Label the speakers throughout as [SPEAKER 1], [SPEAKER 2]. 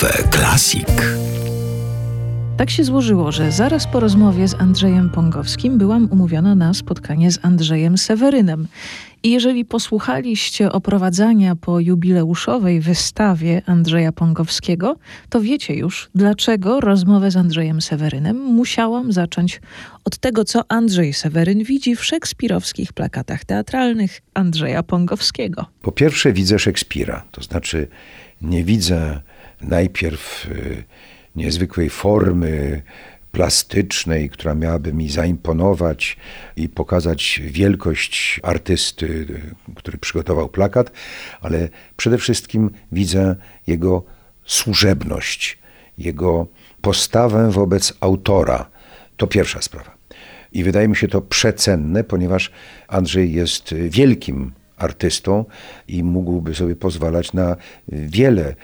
[SPEAKER 1] Cafe Classic.
[SPEAKER 2] Tak się złożyło, że zaraz po rozmowie z Andrzejem Pongowskim byłam umówiona na spotkanie z Andrzejem Sewerynem. I jeżeli posłuchaliście oprowadzania po jubileuszowej wystawie Andrzeja Pongowskiego, to wiecie już, dlaczego rozmowę z Andrzejem Sewerynem musiałam zacząć od tego, co Andrzej Seweryn widzi w szekspirowskich plakatach teatralnych Andrzeja Pongowskiego.
[SPEAKER 3] Po pierwsze widzę Szekspira, to znaczy nie widzę najpierw y, niezwykłej formy plastycznej, która miałaby mi zaimponować i pokazać wielkość artysty, który przygotował plakat, ale przede wszystkim widzę jego służebność, jego postawę wobec autora. To pierwsza sprawa. I wydaje mi się to przecenne, ponieważ Andrzej jest wielkim artystą i mógłby sobie pozwalać na wiele, e,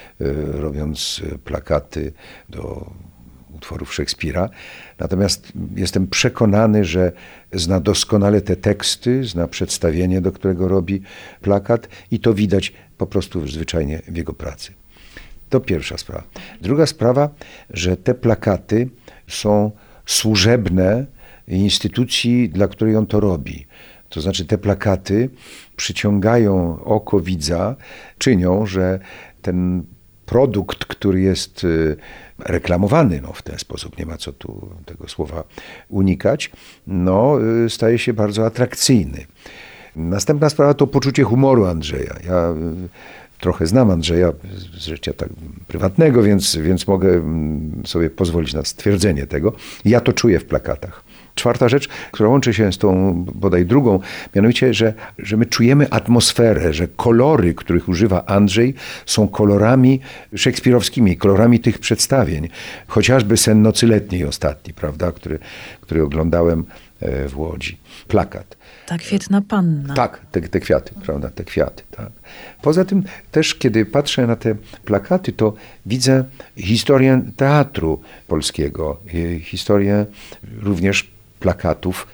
[SPEAKER 3] robiąc plakaty do utworów Szekspira. Natomiast jestem przekonany, że zna doskonale te teksty, zna przedstawienie, do którego robi plakat i to widać po prostu zwyczajnie w jego pracy. To pierwsza sprawa. Druga sprawa, że te plakaty są służebne instytucji, dla której on to robi. To znaczy te plakaty przyciągają oko widza, czynią, że ten produkt, który jest y, reklamowany no, w ten sposób, nie ma co tu tego słowa unikać, no, y, staje się bardzo atrakcyjny. Następna sprawa to poczucie humoru Andrzeja. Ja y, trochę znam Andrzeja z życia tak prywatnego, więc, więc mogę mm, sobie pozwolić na stwierdzenie tego. Ja to czuję w plakatach. Czwarta rzecz, która łączy się z tą bodaj drugą, mianowicie, że, że my czujemy atmosferę, że kolory, których używa Andrzej, są kolorami szekspirowskimi, kolorami tych przedstawień. Chociażby Sen nocy letniej ostatni, prawda, który, który oglądałem e, w Łodzi. Plakat.
[SPEAKER 2] Ta kwietna panna.
[SPEAKER 3] Tak, te, te kwiaty, prawda, te kwiaty. Tak. Poza tym też, kiedy patrzę na te plakaty, to widzę historię teatru polskiego, historię również plakatów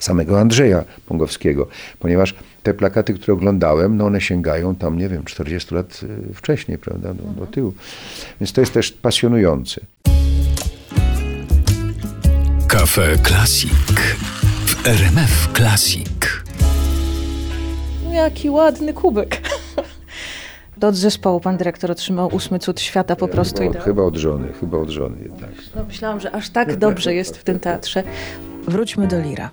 [SPEAKER 3] samego Andrzeja Pongowskiego, ponieważ te plakaty, które oglądałem, no one sięgają tam, nie wiem, 40 lat y, wcześniej, prawda, do, do tyłu. Więc to jest też pasjonujące.
[SPEAKER 1] Kafe Classic w RMF Classic.
[SPEAKER 2] Jaki ładny kubek. Do zespołu pan dyrektor otrzymał ósmy cud świata po prostu.
[SPEAKER 3] Chyba, chyba od żony, chyba od żony jednak.
[SPEAKER 2] No, myślałam, że aż tak dobrze jest w tym teatrze. Wróćmy do Lira.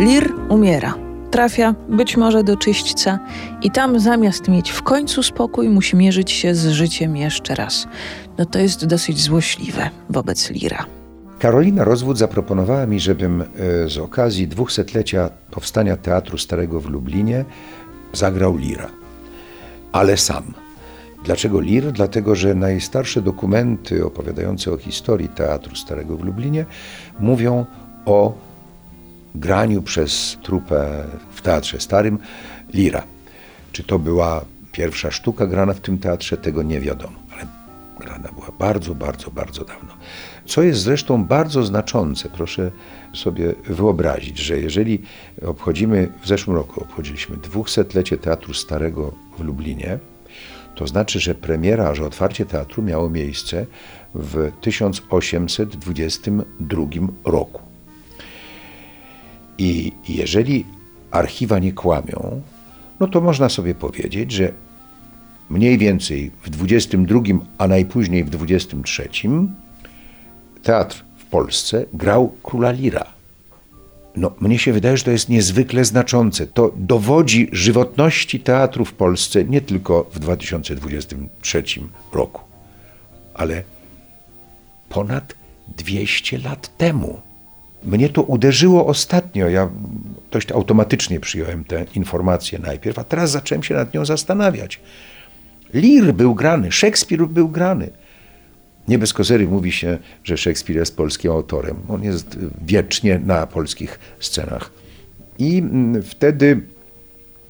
[SPEAKER 2] Lir umiera. Trafia być może do czyśćca i tam zamiast mieć w końcu spokój, musi mierzyć się z życiem jeszcze raz. No to jest dosyć złośliwe wobec Lira.
[SPEAKER 3] Karolina Rozwód zaproponowała mi, żebym e, z okazji dwusetlecia powstania Teatru Starego w Lublinie zagrał Lira. Ale sam. Dlaczego Lir? Dlatego, że najstarsze dokumenty opowiadające o historii Teatru Starego w Lublinie mówią o graniu przez trupę w Teatrze Starym Lira. Czy to była pierwsza sztuka grana w tym teatrze, tego nie wiadomo, ale grana była bardzo, bardzo, bardzo dawno. Co jest zresztą bardzo znaczące, proszę sobie wyobrazić, że jeżeli obchodzimy, w zeszłym roku obchodziliśmy dwusetlecie Teatru Starego w Lublinie, to znaczy, że premiera, że otwarcie teatru miało miejsce w 1822 roku. I jeżeli archiwa nie kłamią, no to można sobie powiedzieć, że mniej więcej w 22, a najpóźniej w 23 teatr w Polsce grał króla Lira. No, mnie się wydaje, że to jest niezwykle znaczące. To dowodzi żywotności teatru w Polsce nie tylko w 2023 roku, ale ponad 200 lat temu. Mnie to uderzyło ostatnio. Ja dość automatycznie przyjąłem tę informację najpierw, a teraz zacząłem się nad nią zastanawiać. Lir był grany, Szekspir był grany. Nie bez kozery mówi się, że Szekspir jest polskim autorem. On jest wiecznie na polskich scenach. I mm, wtedy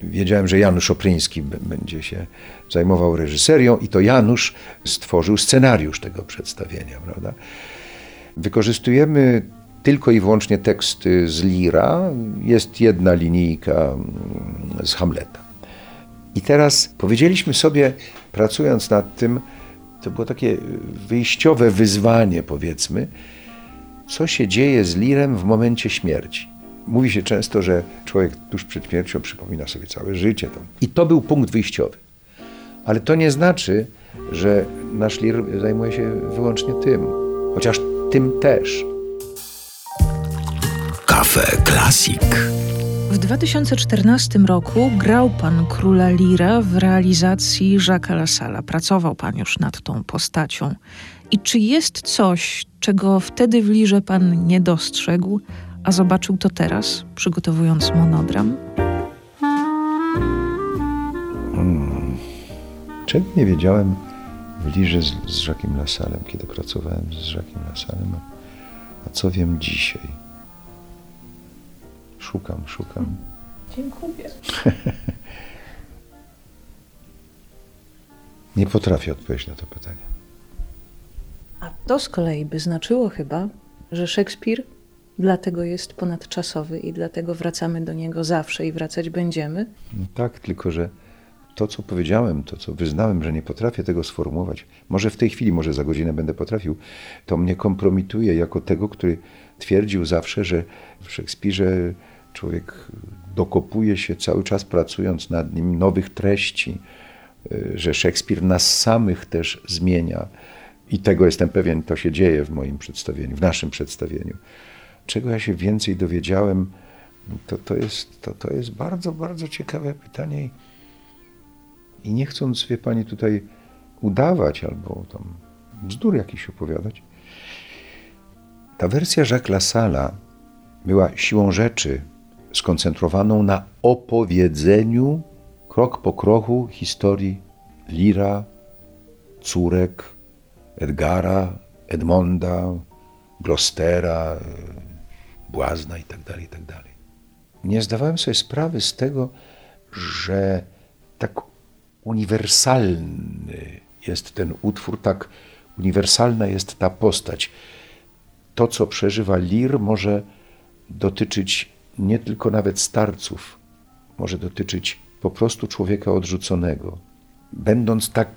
[SPEAKER 3] wiedziałem, że Janusz Opryński będzie się zajmował reżyserią i to Janusz stworzył scenariusz tego przedstawienia. Prawda? Wykorzystujemy tylko i wyłącznie teksty z Lira. Jest jedna linijka mm, z Hamleta. I teraz powiedzieliśmy sobie, pracując nad tym, to było takie wyjściowe wyzwanie, powiedzmy, co się dzieje z lirem w momencie śmierci. Mówi się często, że człowiek tuż przed śmiercią przypomina sobie całe życie. Tam. I to był punkt wyjściowy. Ale to nie znaczy, że nasz lir zajmuje się wyłącznie tym, chociaż tym też.
[SPEAKER 1] Kafe Klasik.
[SPEAKER 2] W 2014 roku grał pan króla Lira w realizacji Jacques'a Lasala. Pracował pan już nad tą postacią. I czy jest coś, czego wtedy w Lirze pan nie dostrzegł, a zobaczył to teraz, przygotowując monodram?
[SPEAKER 3] Hmm. Czego nie wiedziałem w Lirze z, z Jacques'em Lasalem, kiedy pracowałem z Jacques'em Lasalem, a co wiem dzisiaj? Szukam, szukam.
[SPEAKER 2] Dziękuję.
[SPEAKER 3] Nie potrafię odpowiedzieć na to pytanie.
[SPEAKER 2] A to z kolei by znaczyło chyba, że Szekspir dlatego jest ponadczasowy i dlatego wracamy do niego zawsze i wracać będziemy.
[SPEAKER 3] No tak, tylko że to, co powiedziałem, to, co wyznałem, że nie potrafię tego sformułować, może w tej chwili, może za godzinę będę potrafił, to mnie kompromituje jako tego, który twierdził zawsze, że w Szekspirze człowiek dokopuje się cały czas pracując nad nim nowych treści, y, że Szekspir nas samych też zmienia. I tego jestem pewien, to się dzieje w moim przedstawieniu, w naszym przedstawieniu. Czego ja się więcej dowiedziałem, to, to, jest, to, to jest bardzo, bardzo ciekawe pytanie. I nie chcąc, wie pani, tutaj udawać albo tam bzdur jakiś opowiadać, ta wersja Jacques Lasala była siłą rzeczy skoncentrowaną na opowiedzeniu krok po kroku historii Lira, córek, Edgara, Edmonda, Glostera, Błazna itd., itd. Nie zdawałem sobie sprawy z tego, że tak uniwersalny jest ten utwór, tak uniwersalna jest ta postać. To, co przeżywa Lir, może dotyczyć nie tylko nawet starców, może dotyczyć po prostu człowieka odrzuconego. Będąc tak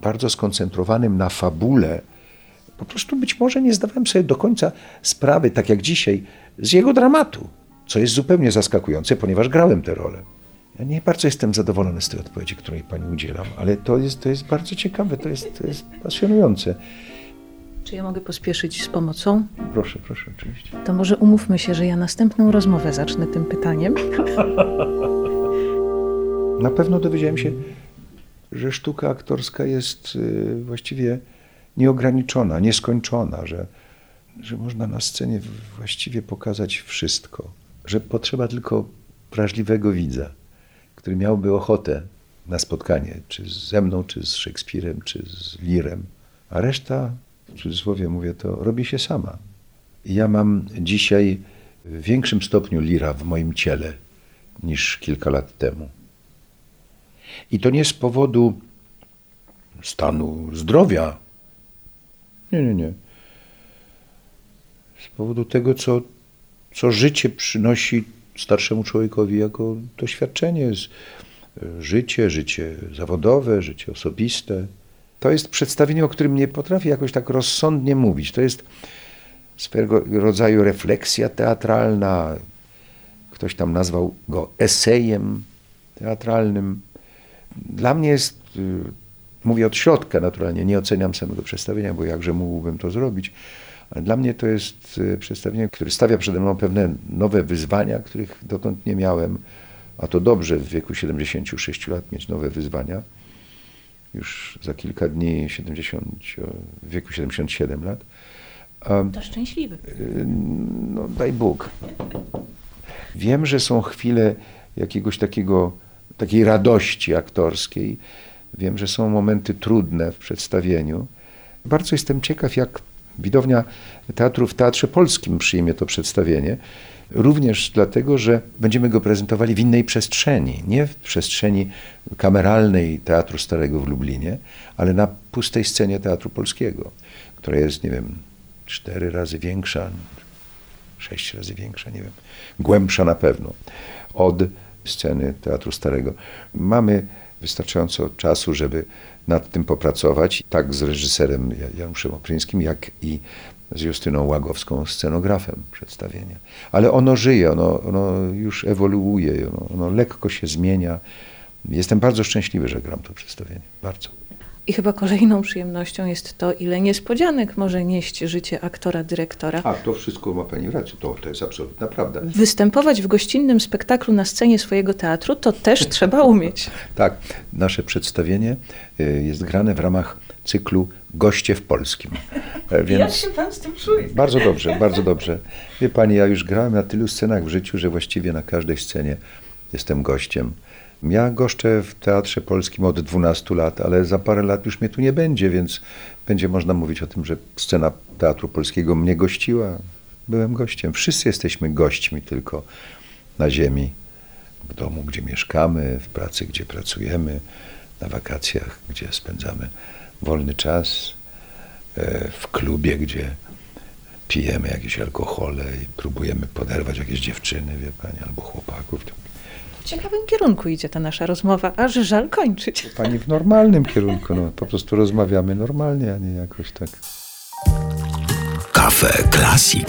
[SPEAKER 3] bardzo skoncentrowanym na fabule, po prostu być może nie zdawałem sobie do końca sprawy, tak jak dzisiaj, z jego dramatu, co jest zupełnie zaskakujące, ponieważ grałem tę rolę. Ja nie bardzo jestem zadowolony z tej odpowiedzi, której pani udzielam, ale to jest, to jest bardzo ciekawe, to jest, to jest pasjonujące.
[SPEAKER 2] Czy ja mogę pospieszyć z pomocą?
[SPEAKER 3] Proszę, proszę, oczywiście.
[SPEAKER 2] To może umówmy się, że ja następną rozmowę zacznę tym pytaniem.
[SPEAKER 3] Na pewno dowiedziałem się, że sztuka aktorska jest y, właściwie nieograniczona, nieskończona, że, że można na scenie właściwie pokazać wszystko, że potrzeba tylko wrażliwego widza, który miałby ochotę na spotkanie, czy ze mną, czy z Szekspirem, czy z Lirem, a reszta cudzysłowie mówię to, robi się sama. Ja mam dzisiaj w większym stopniu lira w moim ciele niż kilka lat temu. I to nie z powodu stanu zdrowia. Nie, nie, nie. Z powodu tego, co, co życie przynosi starszemu człowiekowi jako doświadczenie, życie, życie zawodowe, życie osobiste to jest przedstawienie, o którym nie potrafię jakoś tak rozsądnie mówić. To jest swego rodzaju refleksja teatralna. Ktoś tam nazwał go esejem teatralnym. Dla mnie jest, y, mówię od środka naturalnie, nie oceniam samego przedstawienia, bo jakże mógłbym to zrobić, ale dla mnie to jest y, przedstawienie, które stawia przede mną pewne nowe wyzwania, których dotąd nie miałem, a to dobrze w wieku 76 lat mieć nowe wyzwania już za kilka dni 70, w wieku 77 lat.
[SPEAKER 2] To szczęśliwy.
[SPEAKER 3] Y, no daj Bóg. Wiem, że są chwile jakiegoś takiego, takiej radości aktorskiej. Wiem, że są momenty trudne w przedstawieniu. Bardzo jestem ciekaw, jak widownia teatru w Teatrze Polskim przyjmie to przedstawienie. Również dlatego, że będziemy go prezentowali w innej przestrzeni, nie w przestrzeni kameralnej Teatru Starego w Lublinie, ale na pustej scenie Teatru Polskiego, która jest, nie wiem, cztery razy większa, sześć razy większa, nie wiem, głębsza na pewno od sceny Teatru Starego. Mamy wystarczająco czasu, żeby nad tym popracować, tak z reżyserem Januszem Opryńskim, jak i z Justyną Łagowską, scenografem przedstawienia. Ale ono żyje, ono, ono już ewoluuje, ono, ono lekko się zmienia. Jestem bardzo szczęśliwy, że gram to przedstawienie. Bardzo.
[SPEAKER 2] I chyba kolejną przyjemnością jest to, ile niespodzianek może nieść życie aktora, dyrektora.
[SPEAKER 3] A, to wszystko ma Pani rację, to, to jest absolutna prawda.
[SPEAKER 2] Występować w gościnnym spektaklu na scenie swojego teatru to też trzeba umieć.
[SPEAKER 3] Tak, nasze przedstawienie y, jest grane w ramach cyklu Goście w Polskim.
[SPEAKER 2] E, więc Jak się Pan z tym czuje?
[SPEAKER 3] Bardzo dobrze, bardzo dobrze. Wie Pani, ja już grałem na tylu scenach w życiu, że właściwie na każdej scenie jestem gościem. Ja goszczę w Teatrze Polskim od 12 lat, ale za parę lat już mnie tu nie będzie, więc będzie można mówić o tym, że scena Teatru Polskiego mnie gościła. Byłem gościem. Wszyscy jesteśmy gośćmi tylko na ziemi, w domu, gdzie mieszkamy, w pracy, gdzie pracujemy, na wakacjach, gdzie spędzamy wolny czas, e, w klubie, gdzie pijemy jakieś alkohole i próbujemy poderwać jakieś dziewczyny, wie pani, albo chłopaków.
[SPEAKER 2] W ciekawym kierunku idzie ta nasza rozmowa, aż żal kończyć.
[SPEAKER 3] Pani w normalnym kierunku, no po prostu rozmawiamy normalnie, a nie jakoś tak.
[SPEAKER 1] Kafe Klasik.